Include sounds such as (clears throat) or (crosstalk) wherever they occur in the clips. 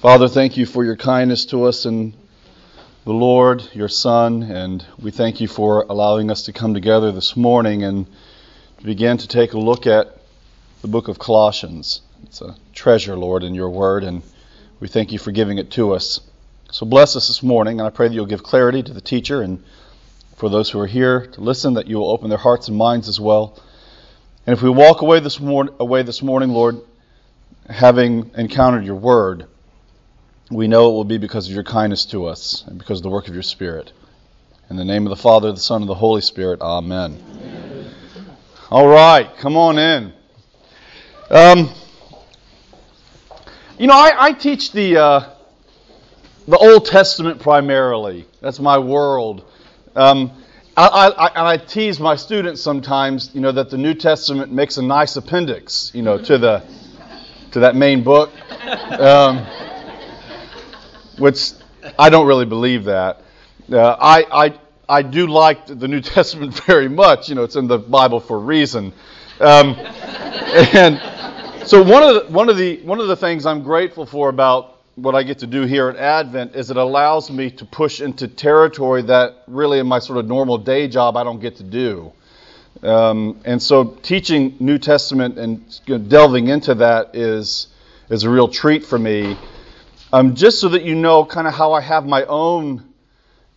Father, thank you for your kindness to us and the Lord, your Son, and we thank you for allowing us to come together this morning and begin to take a look at the book of Colossians. It's a treasure, Lord, in your word, and we thank you for giving it to us. So bless us this morning, and I pray that you'll give clarity to the teacher and for those who are here to listen, that you will open their hearts and minds as well. And if we walk away this, mor- away this morning, Lord, having encountered your word, we know it will be because of your kindness to us and because of the work of your Spirit. In the name of the Father, the Son, and the Holy Spirit, Amen. Amen. All right, come on in. Um, you know, I, I teach the uh, the Old Testament primarily. That's my world. Um, I, I, and I tease my students sometimes, you know, that the New Testament makes a nice appendix, you know, to the to that main book. Um, which I don't really believe that. Uh, I, I, I do like the New (laughs) Testament very much. You know, it's in the Bible for a reason. Um, (laughs) and so one of the, one of the one of the things I'm grateful for about what I get to do here at Advent is it allows me to push into territory that really in my sort of normal day job I don't get to do. Um, and so teaching New Testament and delving into that is is a real treat for me. Um, just so that you know kind of how I have my own,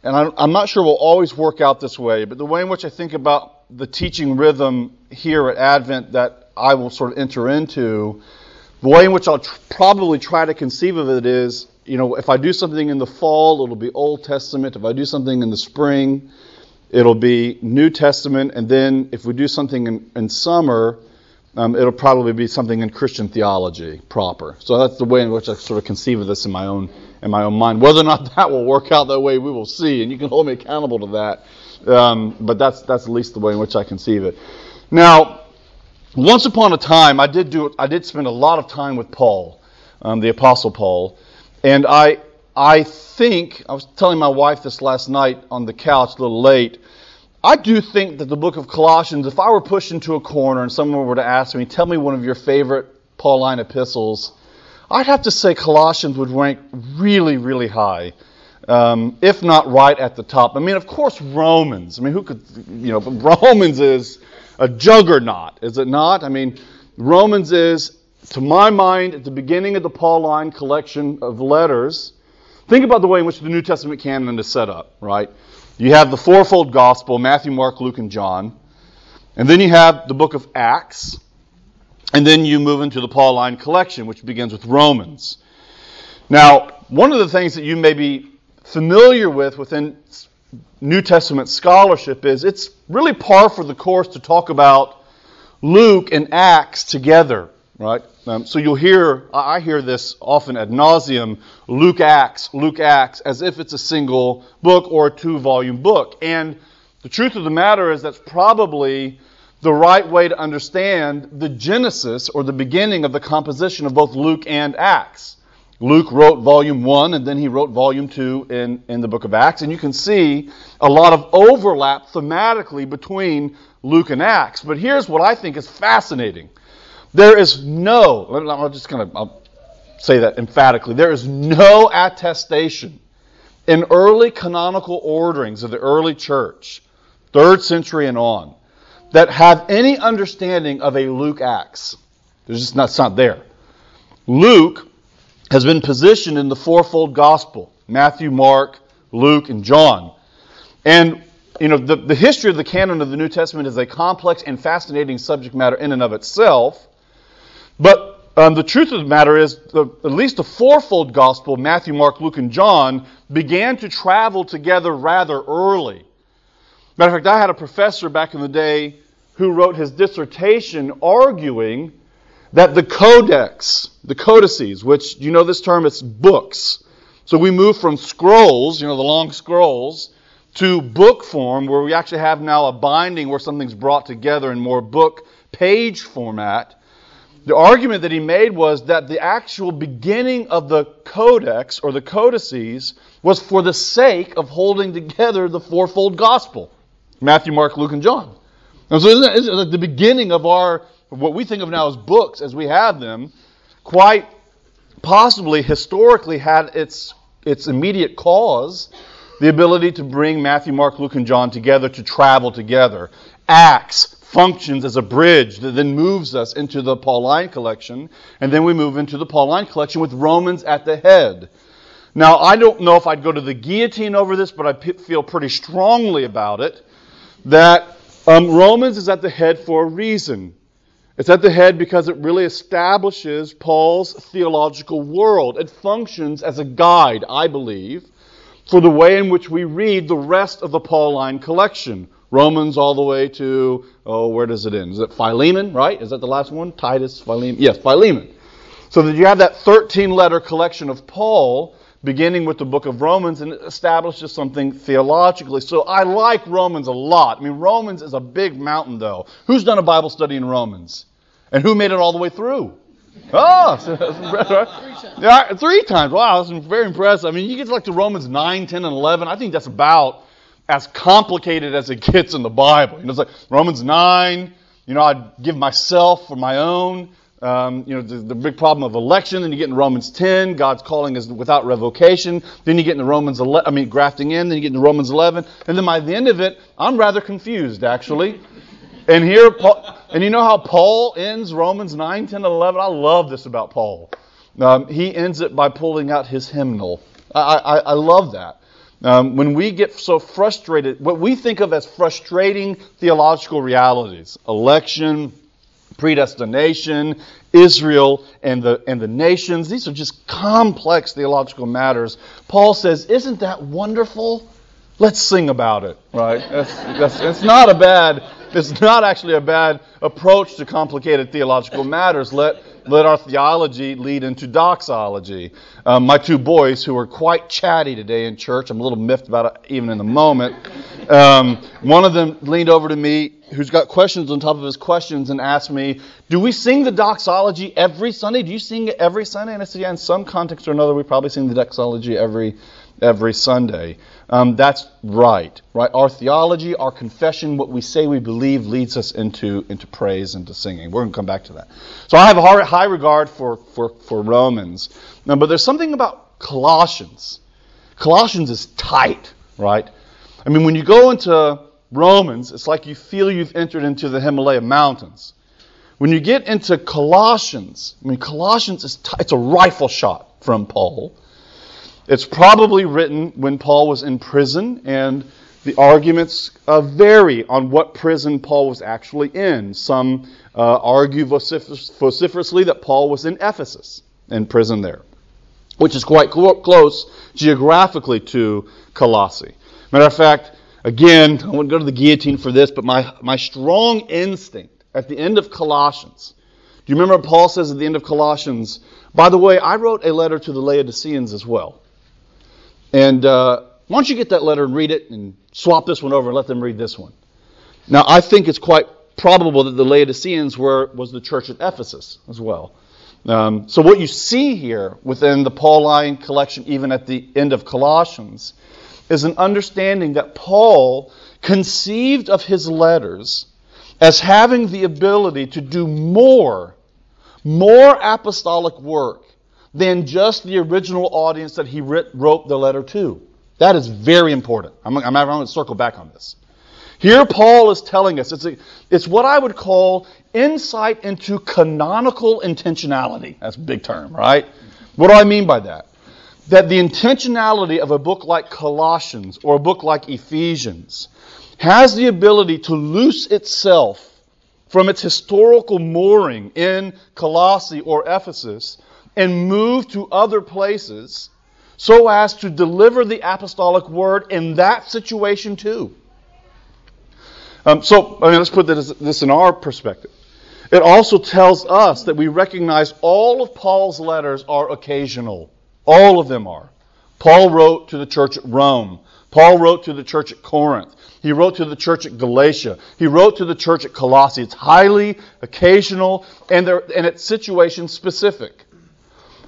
and I'm, I'm not sure it will always work out this way, but the way in which I think about the teaching rhythm here at Advent that I will sort of enter into, the way in which I'll tr- probably try to conceive of it is, you know, if I do something in the fall, it'll be Old Testament. If I do something in the spring, it'll be New Testament. And then if we do something in, in summer, um, it'll probably be something in Christian theology proper. So that's the way in which I sort of conceive of this in my own in my own mind. Whether or not (laughs) that will work out that way, we will see, and you can hold me accountable to that. Um, but that's that's at least the way in which I conceive it. Now, once upon a time, I did do I did spend a lot of time with Paul, um, the Apostle Paul, and I I think I was telling my wife this last night on the couch a little late. I do think that the book of Colossians, if I were pushed into a corner and someone were to ask me, tell me one of your favorite Pauline epistles, I'd have to say Colossians would rank really, really high, um, if not right at the top. I mean, of course, Romans. I mean, who could, you know, (laughs) Romans is a juggernaut, is it not? I mean, Romans is, to my mind, at the beginning of the Pauline collection of letters. Think about the way in which the New Testament canon is set up, right? You have the fourfold gospel Matthew, Mark, Luke, and John. And then you have the book of Acts. And then you move into the Pauline collection, which begins with Romans. Now, one of the things that you may be familiar with within New Testament scholarship is it's really par for the course to talk about Luke and Acts together, right? Um, so you'll hear, I hear this often ad nauseum, Luke Acts, Luke Acts, as if it's a single book or a two volume book. And the truth of the matter is that's probably the right way to understand the genesis or the beginning of the composition of both Luke and Acts. Luke wrote volume 1 and then he wrote volume 2 in, in the book of Acts. And you can see a lot of overlap thematically between Luke and Acts. But here's what I think is fascinating. There is no, I'm just going to say that emphatically, there is no attestation in early canonical orderings of the early church, third century and on, that have any understanding of a Luke Acts. There's just not, it's not there. Luke has been positioned in the fourfold gospel Matthew, Mark, Luke, and John. And you know, the, the history of the canon of the New Testament is a complex and fascinating subject matter in and of itself. But um, the truth of the matter is, the, at least the fourfold gospel, Matthew, Mark, Luke, and John, began to travel together rather early. Matter of fact, I had a professor back in the day who wrote his dissertation arguing that the codex, the codices, which, you know this term, it's books. So we move from scrolls, you know, the long scrolls, to book form, where we actually have now a binding where something's brought together in more book page format. The argument that he made was that the actual beginning of the codex or the codices was for the sake of holding together the fourfold gospel Matthew, Mark, Luke, and John. And so, isn't, isn't the beginning of our, what we think of now as books as we have them, quite possibly historically had its, its immediate cause the ability to bring Matthew, Mark, Luke, and John together to travel together. Acts functions as a bridge that then moves us into the Pauline collection, and then we move into the Pauline collection with Romans at the head. Now, I don't know if I'd go to the guillotine over this, but I p- feel pretty strongly about it that um, Romans is at the head for a reason. It's at the head because it really establishes Paul's theological world. It functions as a guide, I believe, for the way in which we read the rest of the Pauline collection. Romans all the way to, oh, where does it end? Is it Philemon, right? Is that the last one? Titus, Philemon? Yes, Philemon. So that you have that 13 letter collection of Paul beginning with the book of Romans and it establishes something theologically. So I like Romans a lot. I mean, Romans is a big mountain, though. Who's done a Bible study in Romans? And who made it all the way through? Oh, (laughs) yeah, three times. Wow, that's very impressive. I mean, you get to like to Romans 9, 10, and 11. I think that's about as complicated as it gets in the Bible. You know, it's like Romans 9, you know, I'd give myself for my own. Um, you know, the, the, big problem of election. Then you get in Romans 10, God's calling is without revocation. Then you get into Romans 11, I mean, grafting in. Then you get into Romans 11. And then by the end of it, I'm rather confused, actually. And here, Paul, and you know how Paul ends Romans 9, 10, and 11? I love this about Paul. Um, he ends it by pulling out his hymnal. I, I, I love that. Um, when we get so frustrated, what we think of as frustrating theological realities, election, predestination, Israel, and the, and the nations, these are just complex theological matters. Paul says, Isn't that wonderful? Let's sing about it, right? That's, that's, it's not a bad it's not actually a bad approach to complicated theological matters. Let, let our theology lead into doxology. Um, my two boys, who are quite chatty today in church, I'm a little miffed about it even in the moment. Um, one of them leaned over to me, who's got questions on top of his questions, and asked me, Do we sing the doxology every Sunday? Do you sing it every Sunday? And I said, Yeah, in some context or another, we probably sing the doxology every every Sunday. Um, that's right, right? Our theology, our confession, what we say we believe leads us into, into praise and to singing. We're going to come back to that. So I have a high regard for, for, for Romans. Now, but there's something about Colossians. Colossians is tight, right? I mean, when you go into Romans, it's like you feel you've entered into the Himalaya mountains. When you get into Colossians, I mean, Colossians is t- it's a rifle shot from Paul. It's probably written when Paul was in prison, and the arguments uh, vary on what prison Paul was actually in. Some uh, argue vociferously that Paul was in Ephesus, in prison there, which is quite close geographically to Colossae. Matter of fact, again, I wouldn't go to the guillotine for this, but my, my strong instinct at the end of Colossians. Do you remember Paul says at the end of Colossians, by the way, I wrote a letter to the Laodiceans as well. And uh, why don't you get that letter and read it and swap this one over and let them read this one? Now, I think it's quite probable that the Laodiceans were was the church at Ephesus as well. Um, so what you see here within the Pauline collection, even at the end of Colossians, is an understanding that Paul conceived of his letters as having the ability to do more, more apostolic work than just the original audience that he wrote the letter to. That is very important. I'm, I'm, I'm going to circle back on this. Here, Paul is telling us it's, a, it's what I would call insight into canonical intentionality. That's a big term, right? What do I mean by that? That the intentionality of a book like Colossians or a book like Ephesians has the ability to loose itself from its historical mooring in Colossae or Ephesus and move to other places so as to deliver the apostolic word in that situation too. Um, so, I mean, let's put this, this in our perspective. It also tells us that we recognize all of Paul's letters are occasional. All of them are. Paul wrote to the church at Rome. Paul wrote to the church at Corinth. He wrote to the church at Galatia. He wrote to the church at Colossae. It's highly occasional and, and it's situation specific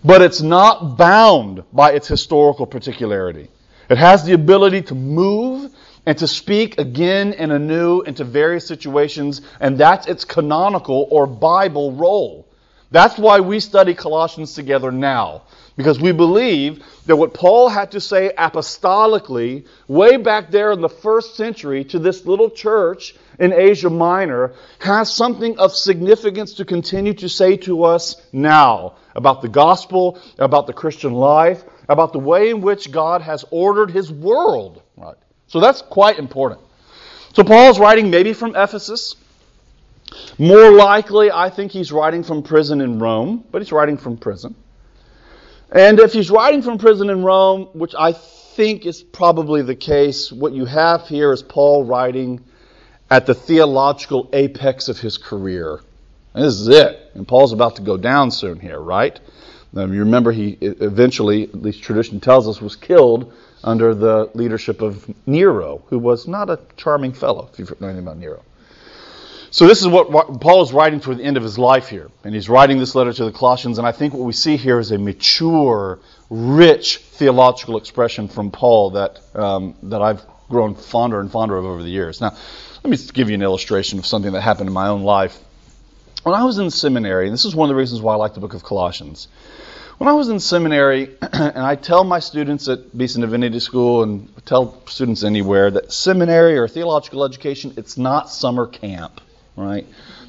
but it's not bound by its historical particularity. It has the ability to move and to speak again and anew into various situations, and that's its canonical or Bible role. That's why we study Colossians together now. Because we believe that what Paul had to say apostolically, way back there in the first century to this little church in Asia Minor, has something of significance to continue to say to us now about the gospel, about the Christian life, about the way in which God has ordered his world. Right. So that's quite important. So Paul's writing maybe from Ephesus. More likely, I think he's writing from prison in Rome, but he's writing from prison. And if he's writing from prison in Rome, which I think is probably the case, what you have here is Paul writing at the theological apex of his career. This is it. And Paul's about to go down soon here, right? Now, you remember he eventually, at least tradition tells us, was killed under the leadership of Nero, who was not a charming fellow, if you know anything about Nero. So this is what Paul is writing toward the end of his life here. And he's writing this letter to the Colossians, and I think what we see here is a mature, rich theological expression from Paul that, um, that I've grown fonder and fonder of over the years. Now, let me give you an illustration of something that happened in my own life. When I was in seminary, and this is one of the reasons why I like the book of Colossians. When I was in seminary, (clears throat) and I tell my students at Beeson Divinity School and tell students anywhere that seminary or theological education, it's not summer camp right?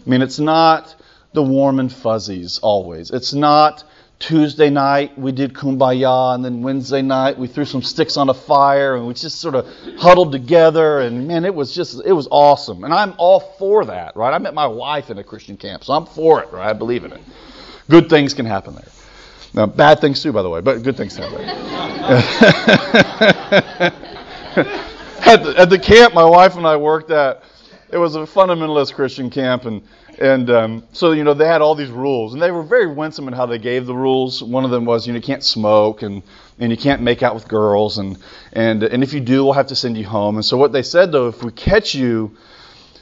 I mean, it's not the warm and fuzzies always. It's not Tuesday night we did kumbaya, and then Wednesday night we threw some sticks on a fire, and we just sort of huddled together, and man, it was just it was awesome. And I'm all for that, right? I met my wife in a Christian camp, so I'm for it, right? I believe in it. Good things can happen there. Now, bad things too, by the way, but good things happen. (laughs) at, the, at the camp my wife and I worked at, it was a fundamentalist Christian camp, and and um, so you know they had all these rules, and they were very winsome in how they gave the rules. One of them was you know you can't smoke and and you can't make out with girls, and and and if you do, we'll have to send you home. And so what they said though, if we catch you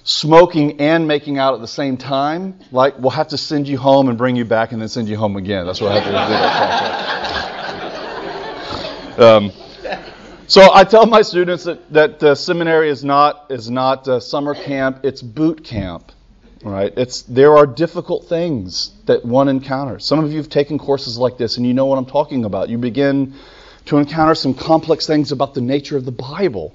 smoking and making out at the same time, like we'll have to send you home and bring you back and then send you home again. That's what I have to do. um, so I tell my students that, that uh, seminary is not is not uh, summer camp; it's boot camp. Right? It's there are difficult things that one encounters. Some of you have taken courses like this, and you know what I'm talking about. You begin to encounter some complex things about the nature of the Bible.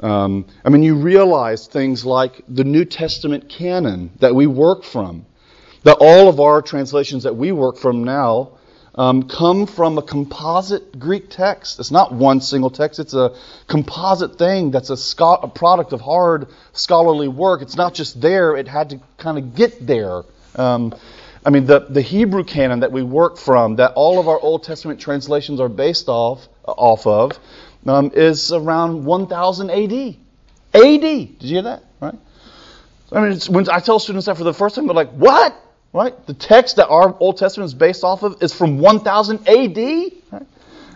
Um, I mean, you realize things like the New Testament canon that we work from, that all of our translations that we work from now um, come from a composite Greek text. It's not one single text, it's a composite thing that's a, a product of hard scholarly work. It's not just there, it had to kind of get there. Um, I mean, the, the Hebrew canon that we work from, that all of our Old Testament translations are based off, off of, um, is around 1000 AD. AD! Did you hear that? Right? I mean, when I tell students that for the first time, they're like, what? Right? The text that our Old Testament is based off of is from 1000 AD. Right?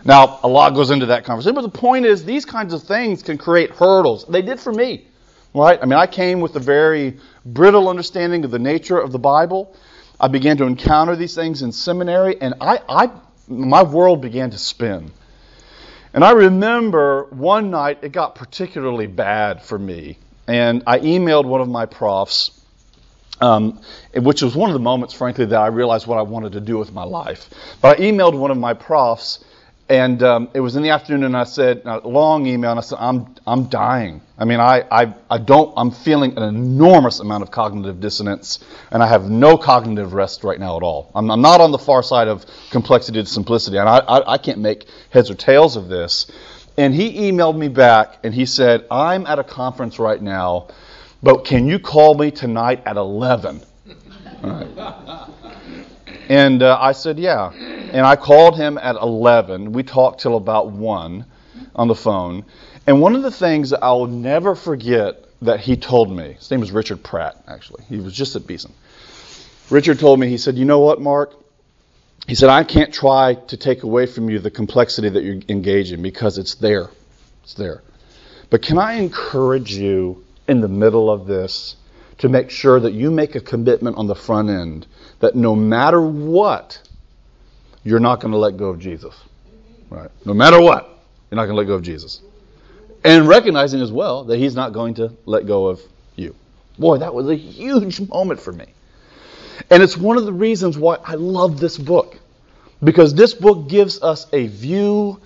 Now, a lot goes into that conversation, but the point is these kinds of things can create hurdles. They did for me. Right? I mean, I came with a very brittle understanding of the nature of the Bible. I began to encounter these things in seminary, and I, I my world began to spin. And I remember one night it got particularly bad for me. And I emailed one of my profs um, which was one of the moments, frankly, that I realized what I wanted to do with my life. But I emailed one of my profs, and um, it was in the afternoon, and I said, a long email, and I said, I'm, I'm dying. I mean, I, I, I don't, I'm feeling an enormous amount of cognitive dissonance, and I have no cognitive rest right now at all. I'm, I'm not on the far side of complexity to simplicity, and I, I, I can't make heads or tails of this. And he emailed me back, and he said, I'm at a conference right now but can you call me tonight at 11? Right. And uh, I said, yeah. And I called him at 11. We talked till about 1 on the phone. And one of the things I will never forget that he told me, his name was Richard Pratt, actually. He was just at Beeson. Richard told me, he said, you know what, Mark? He said, I can't try to take away from you the complexity that you engage in because it's there. It's there. But can I encourage you in the middle of this to make sure that you make a commitment on the front end that no matter what, you're not going to let go of Jesus. Right? No matter what, you're not going to let go of Jesus. And recognizing as well that He's not going to let go of you. Boy, that was a huge moment for me. And it's one of the reasons why I love this book. Because this book gives us a view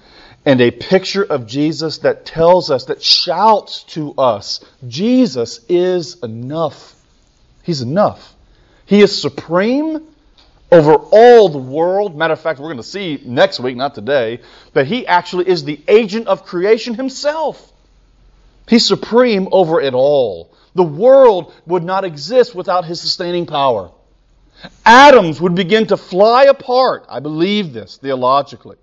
and a picture of Jesus that tells us, that shouts to us, Jesus is enough. He's enough. He is supreme over all the world. Matter of fact, we're going to see next week, not today, that he actually is the agent of creation himself. He's supreme over it all. The world would not exist without his sustaining power. Atoms would begin to fly apart. I believe this theologically.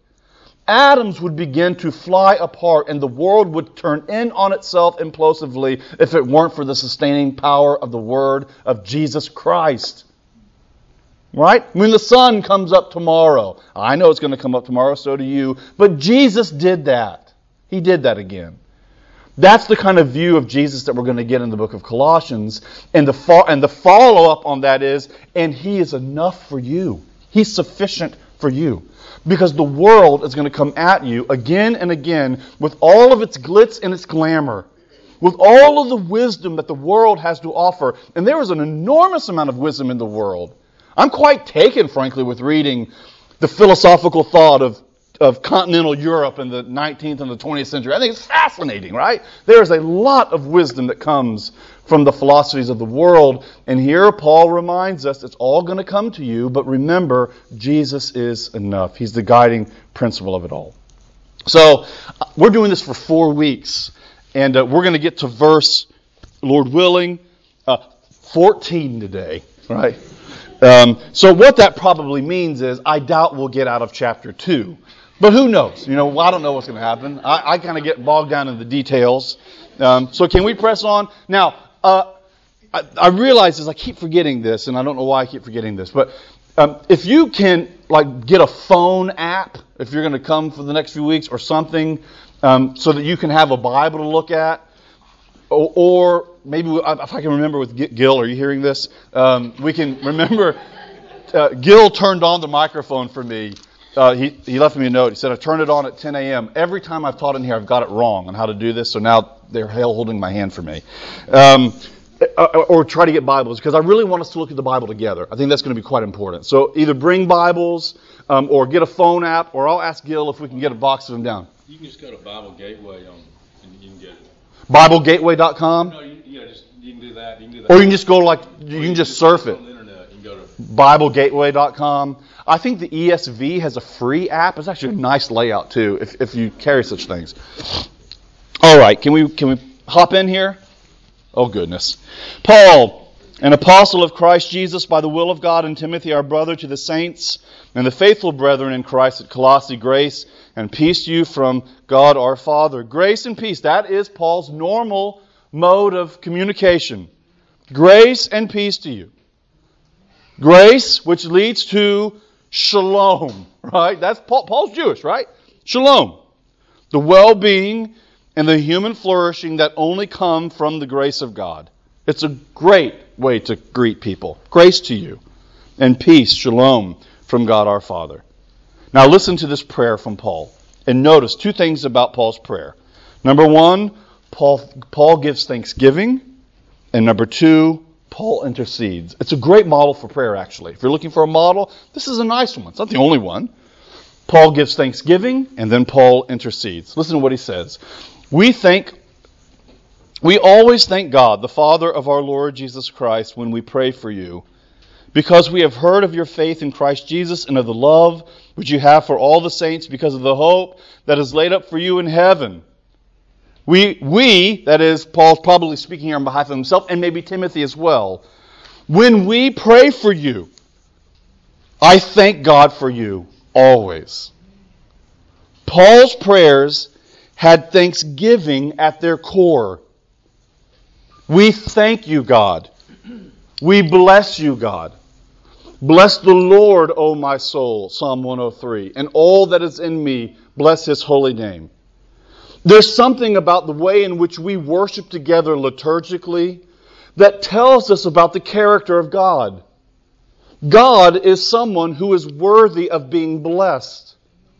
Atoms would begin to fly apart and the world would turn in on itself implosively if it weren't for the sustaining power of the Word of Jesus Christ. Right? When the sun comes up tomorrow, I know it's going to come up tomorrow, so do you, but Jesus did that. He did that again. That's the kind of view of Jesus that we're going to get in the book of Colossians. And the, fo- and the follow up on that is, and He is enough for you. He's sufficient for you. Because the world is going to come at you again and again with all of its glitz and its glamour, with all of the wisdom that the world has to offer. And there is an enormous amount of wisdom in the world. I'm quite taken, frankly, with reading the philosophical thought of, of continental Europe in the 19th and the 20th century. I think it's fascinating, right? There's a lot of wisdom that comes from the philosophies of the world. And here Paul reminds us it's all going to come to you, but remember, Jesus is enough. He's the guiding principle of it all. So uh, we're doing this for four weeks, and uh, we're going to get to verse, Lord willing, uh, 14 today, right? Um, so what that probably means is I doubt we'll get out of chapter 2. But who knows? You know, I don't know what's going to happen. I, I kind of get bogged down in the details. Um, so can we press on? Now, uh, I, I, realize this. I keep forgetting this, and I don't know why I keep forgetting this. But um, if you can, like, get a phone app if you're going to come for the next few weeks or something, um, so that you can have a Bible to look at, or, or maybe if I can remember with Gil, are you hearing this? Um, we can remember. Uh, Gil turned on the microphone for me. Uh, he, he left me a note. He said, I turned it on at 10 a.m. Every time I've taught in here, I've got it wrong on how to do this, so now they're hell holding my hand for me. Um, uh, or try to get Bibles, because I really want us to look at the Bible together. I think that's going to be quite important. So either bring Bibles um, or get a phone app, or I'll ask Gil if we can get a box of them down. You can just go to Bible Gateway on, and you can get it. BibleGateway.com? No, you, yeah, just, you can do that. You can do that. Or you can just go like, you can just surf it. BibleGateway.com. I think the ESV has a free app. It's actually a nice layout too, if, if you carry such things. All right, can we can we hop in here? Oh goodness, Paul, an apostle of Christ Jesus by the will of God, and Timothy, our brother, to the saints and the faithful brethren in Christ at Colossae, grace and peace to you from God our Father. Grace and peace. That is Paul's normal mode of communication. Grace and peace to you. Grace, which leads to shalom, right? That's Paul, Paul's Jewish, right? Shalom. The well being and the human flourishing that only come from the grace of God. It's a great way to greet people. Grace to you and peace, shalom, from God our Father. Now listen to this prayer from Paul. And notice two things about Paul's prayer. Number one, Paul, Paul gives thanksgiving. And number two, Paul intercedes. It's a great model for prayer, actually. If you're looking for a model, this is a nice one. It's not the only one. Paul gives thanksgiving, and then Paul intercedes. Listen to what he says. We think, we always thank God, the Father of our Lord Jesus Christ, when we pray for you, because we have heard of your faith in Christ Jesus and of the love which you have for all the saints because of the hope that is laid up for you in heaven. We, we, that is, Paul's probably speaking here on behalf of himself and maybe Timothy as well. When we pray for you, I thank God for you always. Paul's prayers had thanksgiving at their core. We thank you, God. We bless you, God. Bless the Lord, O my soul, Psalm 103, and all that is in me, bless his holy name. There's something about the way in which we worship together liturgically that tells us about the character of God. God is someone who is worthy of being blessed,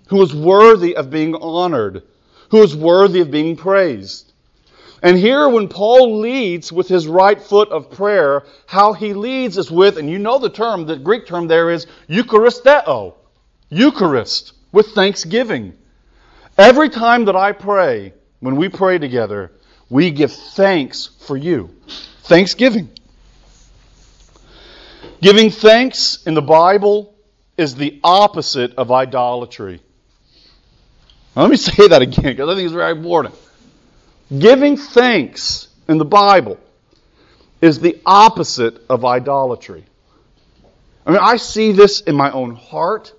who is worthy of being honored, who is worthy of being praised. And here, when Paul leads with his right foot of prayer, how he leads is with, and you know the term, the Greek term there is Eucharisteo. Eucharist, with thanksgiving. Every time that I pray, when we pray together, we give thanks for you. Thanksgiving. Giving thanks in the Bible is the opposite of idolatry. Let me (laughs) say that again because I think it's very important. Giving thanks in the Bible is the opposite of idolatry. I mean, I see this in my own heart,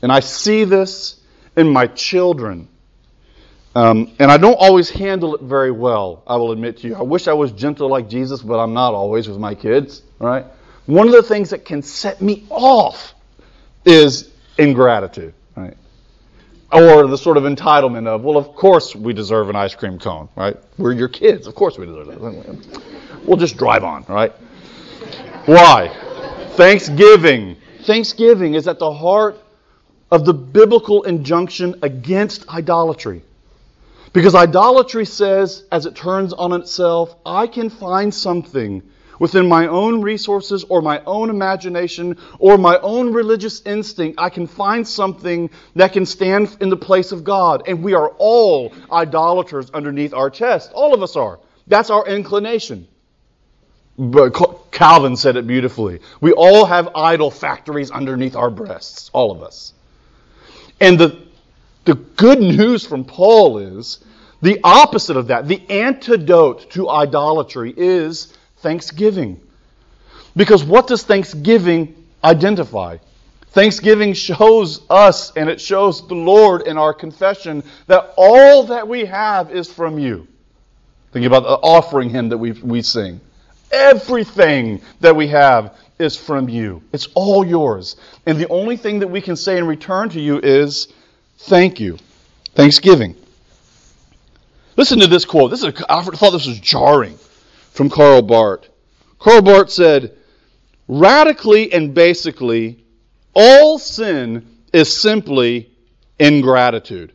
and I see this in my children. Um, and I don't always handle it very well, I will admit to you. I wish I was gentle like Jesus, but I'm not always with my kids, right? One of the things that can set me off is ingratitude, right? Or the sort of entitlement of, well, of course we deserve an ice cream cone, right? We're your kids. Of course we deserve that. We'll just drive on, right? Why? Thanksgiving. Thanksgiving is at the heart of the biblical injunction against idolatry. Because idolatry says, as it turns on itself, I can find something within my own resources or my own imagination or my own religious instinct. I can find something that can stand in the place of God. And we are all idolaters underneath our chest. All of us are. That's our inclination. But Calvin said it beautifully. We all have idol factories underneath our breasts. All of us. And the the good news from Paul is the opposite of that. The antidote to idolatry is thanksgiving. Because what does thanksgiving identify? Thanksgiving shows us and it shows the Lord in our confession that all that we have is from you. Think about the offering hymn that we, we sing. Everything that we have is from you. It's all yours. And the only thing that we can say in return to you is, Thank you. Thanksgiving. Listen to this quote. This is a, I thought this was jarring from Karl Barth. Karl Barth said, radically and basically, all sin is simply ingratitude.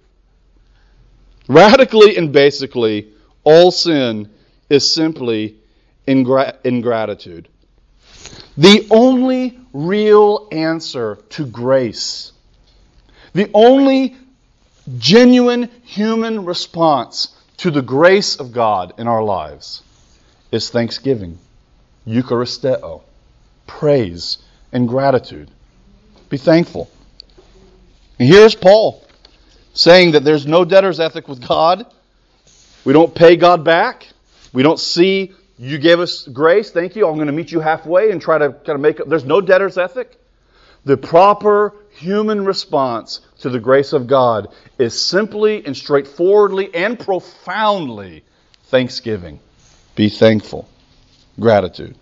Radically and basically, all sin is simply ingra- ingratitude. The only real answer to grace the only genuine human response to the grace of God in our lives is thanksgiving, Eucharisteo, praise, and gratitude. Be thankful. And here's Paul saying that there's no debtor's ethic with God. We don't pay God back. We don't see you gave us grace. Thank you. I'm going to meet you halfway and try to kind of make it. There's no debtor's ethic. The proper human response to the grace of God is simply and straightforwardly and profoundly thanksgiving. Be thankful. Gratitude.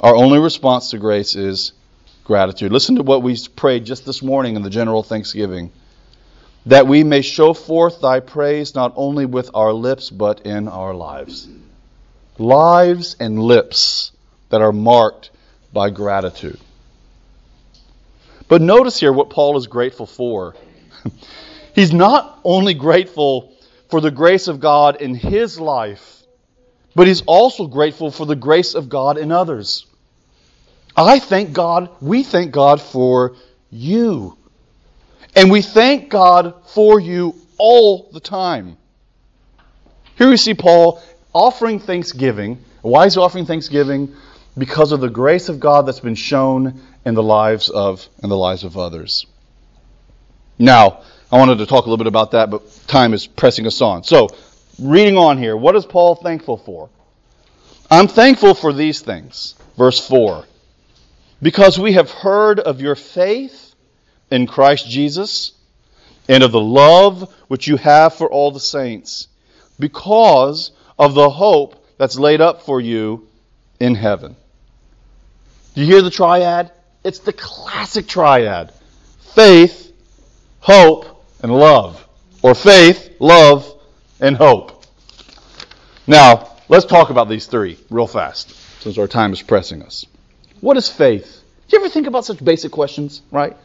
Our only response to grace is gratitude. Listen to what we prayed just this morning in the general thanksgiving. That we may show forth thy praise not only with our lips, but in our lives. Lives and lips that are marked by gratitude. But notice here what Paul is grateful for. (laughs) He's not only grateful for the grace of God in his life, but he's also grateful for the grace of God in others. I thank God, we thank God for you. And we thank God for you all the time. Here we see Paul offering thanksgiving. Why is he offering thanksgiving? Because of the grace of God that's been shown in the lives of in the lives of others. Now, I wanted to talk a little bit about that, but time is pressing us on. So, reading on here, what is Paul thankful for? I'm thankful for these things. Verse 4. Because we have heard of your faith in Christ Jesus and of the love which you have for all the saints, because of the hope that's laid up for you in heaven. Do you hear the triad? It's the classic triad faith, hope, and love. Or faith, love, and hope. Now, let's talk about these three real fast, since our time is pressing us. What is faith? Do you ever think about such basic questions, right?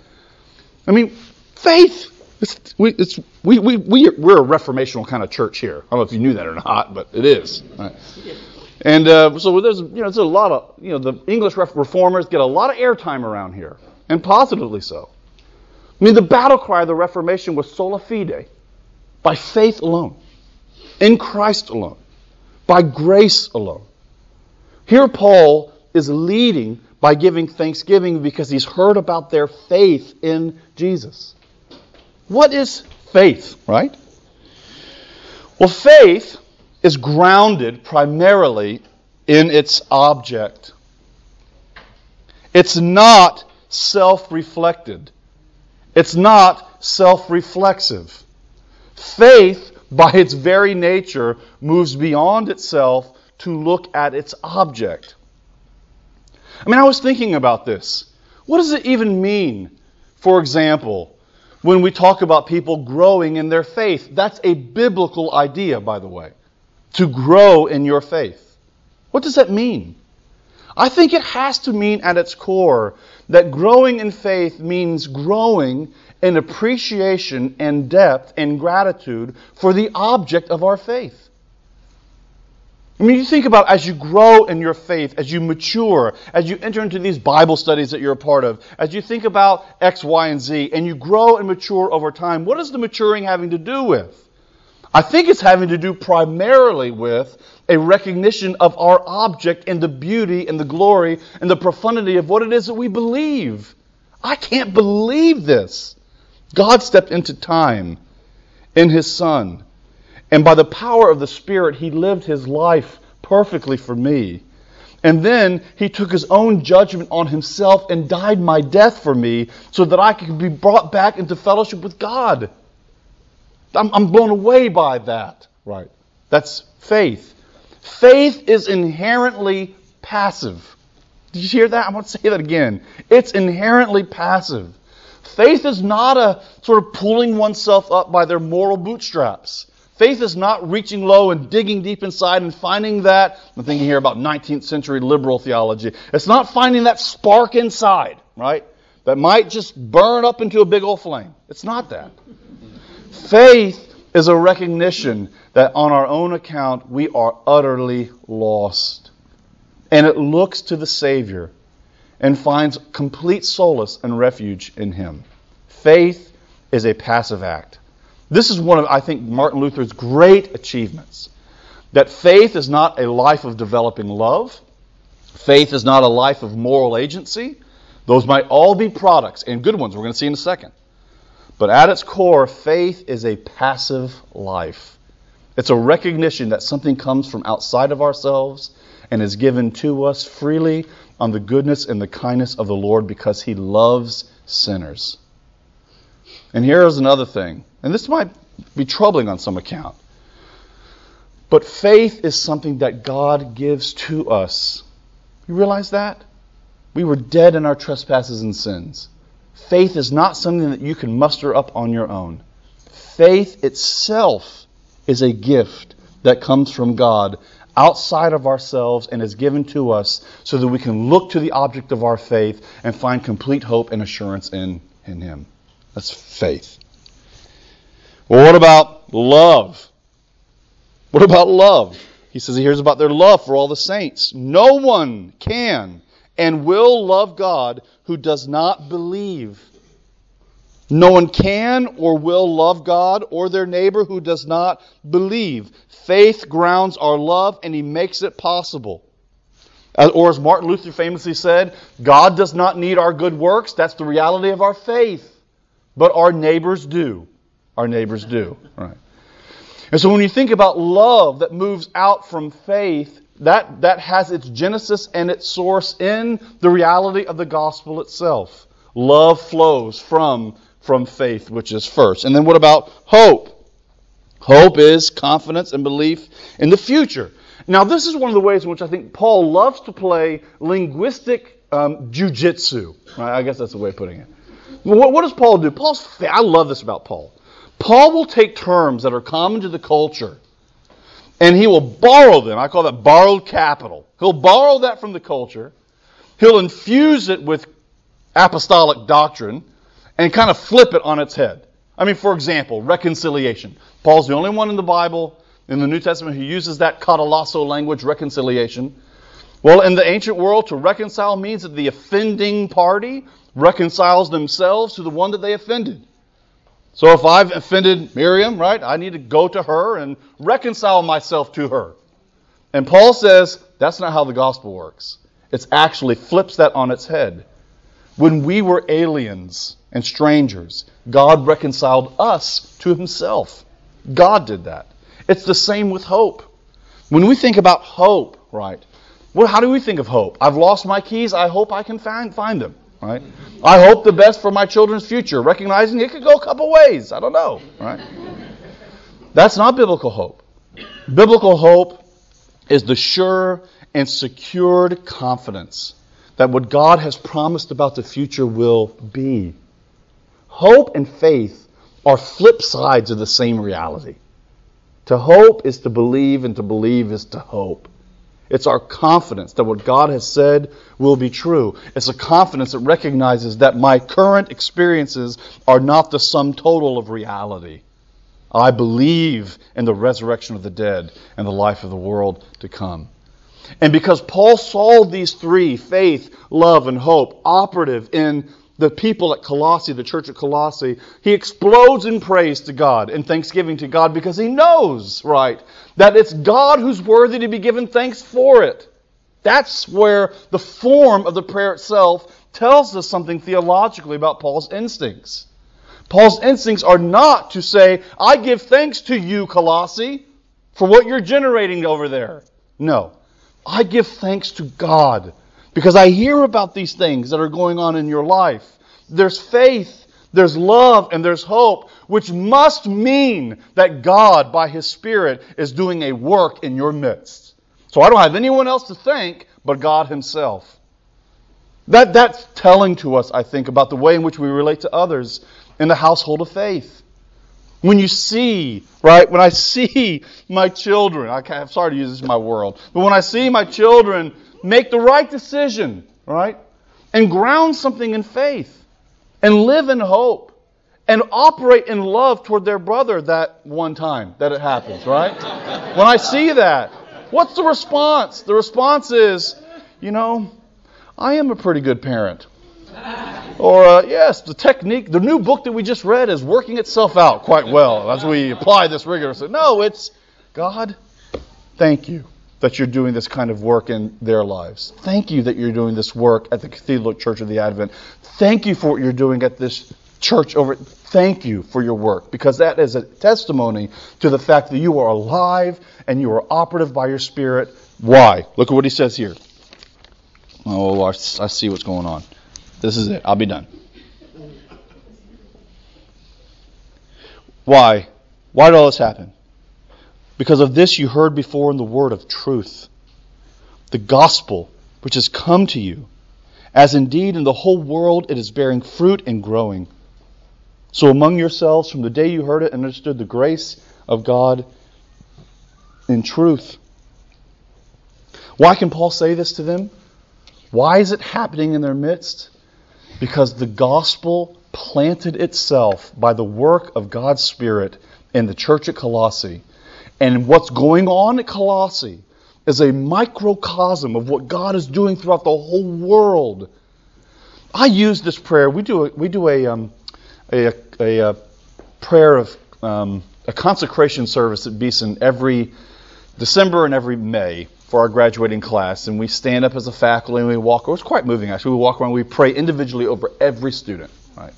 I mean, faith. It's, we, it's, we, we, we, we're a reformational kind of church here. I don't know if you knew that or not, but it is. Right. And uh, so there's, you know, there's a lot of, you know, the English reformers get a lot of airtime around here, and positively so. I mean, the battle cry of the Reformation was sola fide, by faith alone, in Christ alone, by grace alone. Here, Paul is leading by giving thanksgiving because he's heard about their faith in Jesus. What is faith, right? Well, faith is grounded primarily in its object. It's not self reflected, it's not self reflexive. Faith, by its very nature, moves beyond itself to look at its object. I mean, I was thinking about this. What does it even mean, for example, when we talk about people growing in their faith? That's a biblical idea, by the way, to grow in your faith. What does that mean? I think it has to mean at its core that growing in faith means growing in appreciation and depth and gratitude for the object of our faith. I mean, you think about as you grow in your faith, as you mature, as you enter into these Bible studies that you're a part of, as you think about X, Y, and Z, and you grow and mature over time, what is the maturing having to do with? I think it's having to do primarily with a recognition of our object and the beauty and the glory and the profundity of what it is that we believe. I can't believe this. God stepped into time in His Son. And by the power of the Spirit, He lived His life perfectly for me. And then He took His own judgment on Himself and died my death for me so that I could be brought back into fellowship with God. I'm, I'm blown away by that. Right. That's faith. Faith is inherently passive. Did you hear that? I'm going to say that again. It's inherently passive. Faith is not a sort of pulling oneself up by their moral bootstraps. Faith is not reaching low and digging deep inside and finding that. I'm thinking here about 19th century liberal theology. It's not finding that spark inside, right? That might just burn up into a big old flame. It's not that. Faith is a recognition that on our own account we are utterly lost. And it looks to the Savior and finds complete solace and refuge in Him. Faith is a passive act. This is one of, I think, Martin Luther's great achievements. That faith is not a life of developing love. Faith is not a life of moral agency. Those might all be products, and good ones, we're going to see in a second. But at its core, faith is a passive life. It's a recognition that something comes from outside of ourselves and is given to us freely on the goodness and the kindness of the Lord because he loves sinners. And here is another thing, and this might be troubling on some account. But faith is something that God gives to us. You realize that? We were dead in our trespasses and sins. Faith is not something that you can muster up on your own. Faith itself is a gift that comes from God outside of ourselves and is given to us so that we can look to the object of our faith and find complete hope and assurance in, in Him. That's faith. Well, what about love? What about love? He says he hears about their love for all the saints. No one can and will love God who does not believe. No one can or will love God or their neighbor who does not believe. Faith grounds our love and he makes it possible. Or as Martin Luther famously said, God does not need our good works. That's the reality of our faith. But our neighbors do. Our neighbors do. Right. And so when you think about love that moves out from faith, that, that has its genesis and its source in the reality of the gospel itself. Love flows from, from faith, which is first. And then what about hope? Hope is confidence and belief in the future. Now, this is one of the ways in which I think Paul loves to play linguistic um, jujitsu. Right? I guess that's the way of putting it. What, what does Paul do? Paul's. I love this about Paul. Paul will take terms that are common to the culture and he will borrow them. I call that borrowed capital. He'll borrow that from the culture. He'll infuse it with apostolic doctrine and kind of flip it on its head. I mean, for example, reconciliation. Paul's the only one in the Bible, in the New Testament, who uses that katalasso language, reconciliation. Well, in the ancient world, to reconcile means that the offending party reconciles themselves to the one that they offended. So if I've offended Miriam, right, I need to go to her and reconcile myself to her. And Paul says that's not how the gospel works. It actually flips that on its head. When we were aliens and strangers, God reconciled us to himself. God did that. It's the same with hope. When we think about hope, right, well, how do we think of hope? I've lost my keys. I hope I can find, find them. Right? I hope the best for my children's future, recognizing it could go a couple ways. I don't know. Right? That's not biblical hope. Biblical hope is the sure and secured confidence that what God has promised about the future will be. Hope and faith are flip sides of the same reality. To hope is to believe, and to believe is to hope. It's our confidence that what God has said will be true. It's a confidence that recognizes that my current experiences are not the sum total of reality. I believe in the resurrection of the dead and the life of the world to come. And because Paul saw these three faith, love, and hope operative in the people at Colossae, the church at Colossae, he explodes in praise to God and thanksgiving to God because he knows, right, that it's God who's worthy to be given thanks for it. That's where the form of the prayer itself tells us something theologically about Paul's instincts. Paul's instincts are not to say, I give thanks to you, Colossae, for what you're generating over there. No. I give thanks to God because I hear about these things that are going on in your life. There's faith, there's love, and there's hope, which must mean that God, by His Spirit, is doing a work in your midst. So I don't have anyone else to thank but God Himself. That, that's telling to us, I think, about the way in which we relate to others in the household of faith. When you see, right, when I (laughs) see my children, I am sorry to use this in my world, but when I see my children make the right decision, right? And ground something in faith and live in hope and operate in love toward their brother that one time that it happens, right? (laughs) when I see that, what's the response? The response is, you know, I am a pretty good parent. Or, uh, yes, the technique, the new book that we just read is working itself out quite well as we apply this rigorously. No, it's God, thank you that you're doing this kind of work in their lives. Thank you that you're doing this work at the Cathedral Church of the Advent. Thank you for what you're doing at this church over. Thank you for your work because that is a testimony to the fact that you are alive and you are operative by your Spirit. Why? Look at what he says here. Oh, I, I see what's going on. This is it. I'll be done. Why? Why did all this happen? Because of this you heard before in the word of truth, the gospel which has come to you, as indeed in the whole world it is bearing fruit and growing. So among yourselves, from the day you heard it and understood the grace of God in truth. Why can Paul say this to them? Why is it happening in their midst? Because the gospel planted itself by the work of God's Spirit in the church at Colossae and what's going on at Colossae is a microcosm of what God is doing throughout the whole world. I use this prayer. We do a, we do a, um, a, a, a, prayer of um, a consecration service at Beeson every December and every May for our graduating class, and we stand up as a faculty and we walk. It was quite moving actually. We walk around. We pray individually over every student. Right,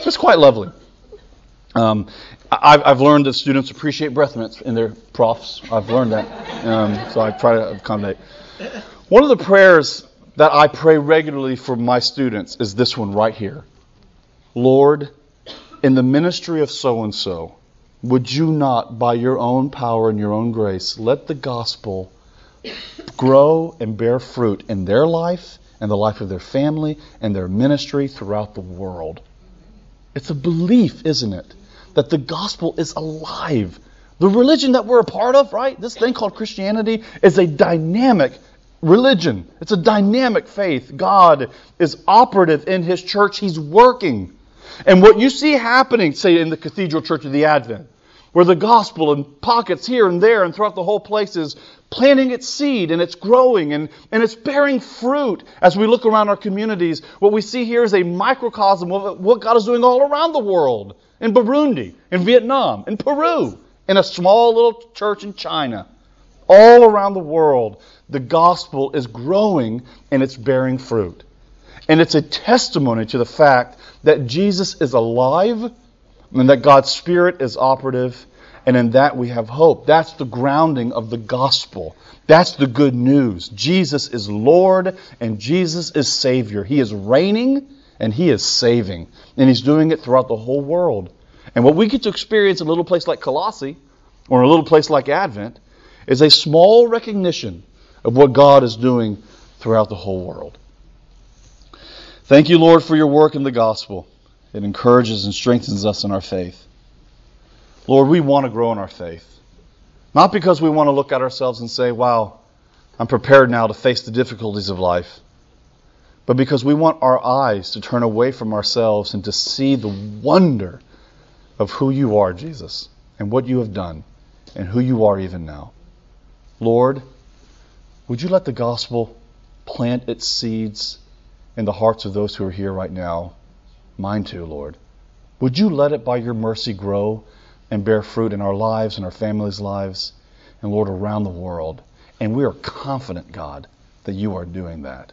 it's quite lovely. Um, I've, I've, learned that students appreciate breath mints in their profs. I've learned that. Um, so I try to accommodate. One of the prayers that I pray regularly for my students is this one right here Lord, in the ministry of so and so, would you not, by your own power and your own grace, let the gospel grow and bear fruit in their life and the life of their family and their ministry throughout the world? It's a belief, isn't it? That the gospel is alive. The religion that we're a part of, right? This thing called Christianity is a dynamic religion. It's a dynamic faith. God is operative in His church. He's working. And what you see happening, say, in the Cathedral Church of the Advent, where the gospel in pockets here and there and throughout the whole place is planting its seed and it's growing and, and it's bearing fruit as we look around our communities. What we see here is a microcosm of what God is doing all around the world in Burundi, in Vietnam, in Peru, in a small little church in China. All around the world, the gospel is growing and it's bearing fruit. And it's a testimony to the fact that Jesus is alive and that God's Spirit is operative, and in that we have hope. That's the grounding of the gospel. That's the good news. Jesus is Lord and Jesus is Savior. He is reigning and He is saving. And He's doing it throughout the whole world. And what we get to experience in a little place like Colossae or in a little place like Advent is a small recognition of what God is doing throughout the whole world. Thank you, Lord, for your work in the gospel. It encourages and strengthens us in our faith. Lord, we want to grow in our faith. Not because we want to look at ourselves and say, wow, I'm prepared now to face the difficulties of life, but because we want our eyes to turn away from ourselves and to see the wonder of who you are, Jesus, and what you have done, and who you are even now. Lord, would you let the gospel plant its seeds in the hearts of those who are here right now? Mine too, Lord. Would you let it by your mercy grow and bear fruit in our lives and our families' lives, and Lord, around the world? And we are confident, God, that you are doing that.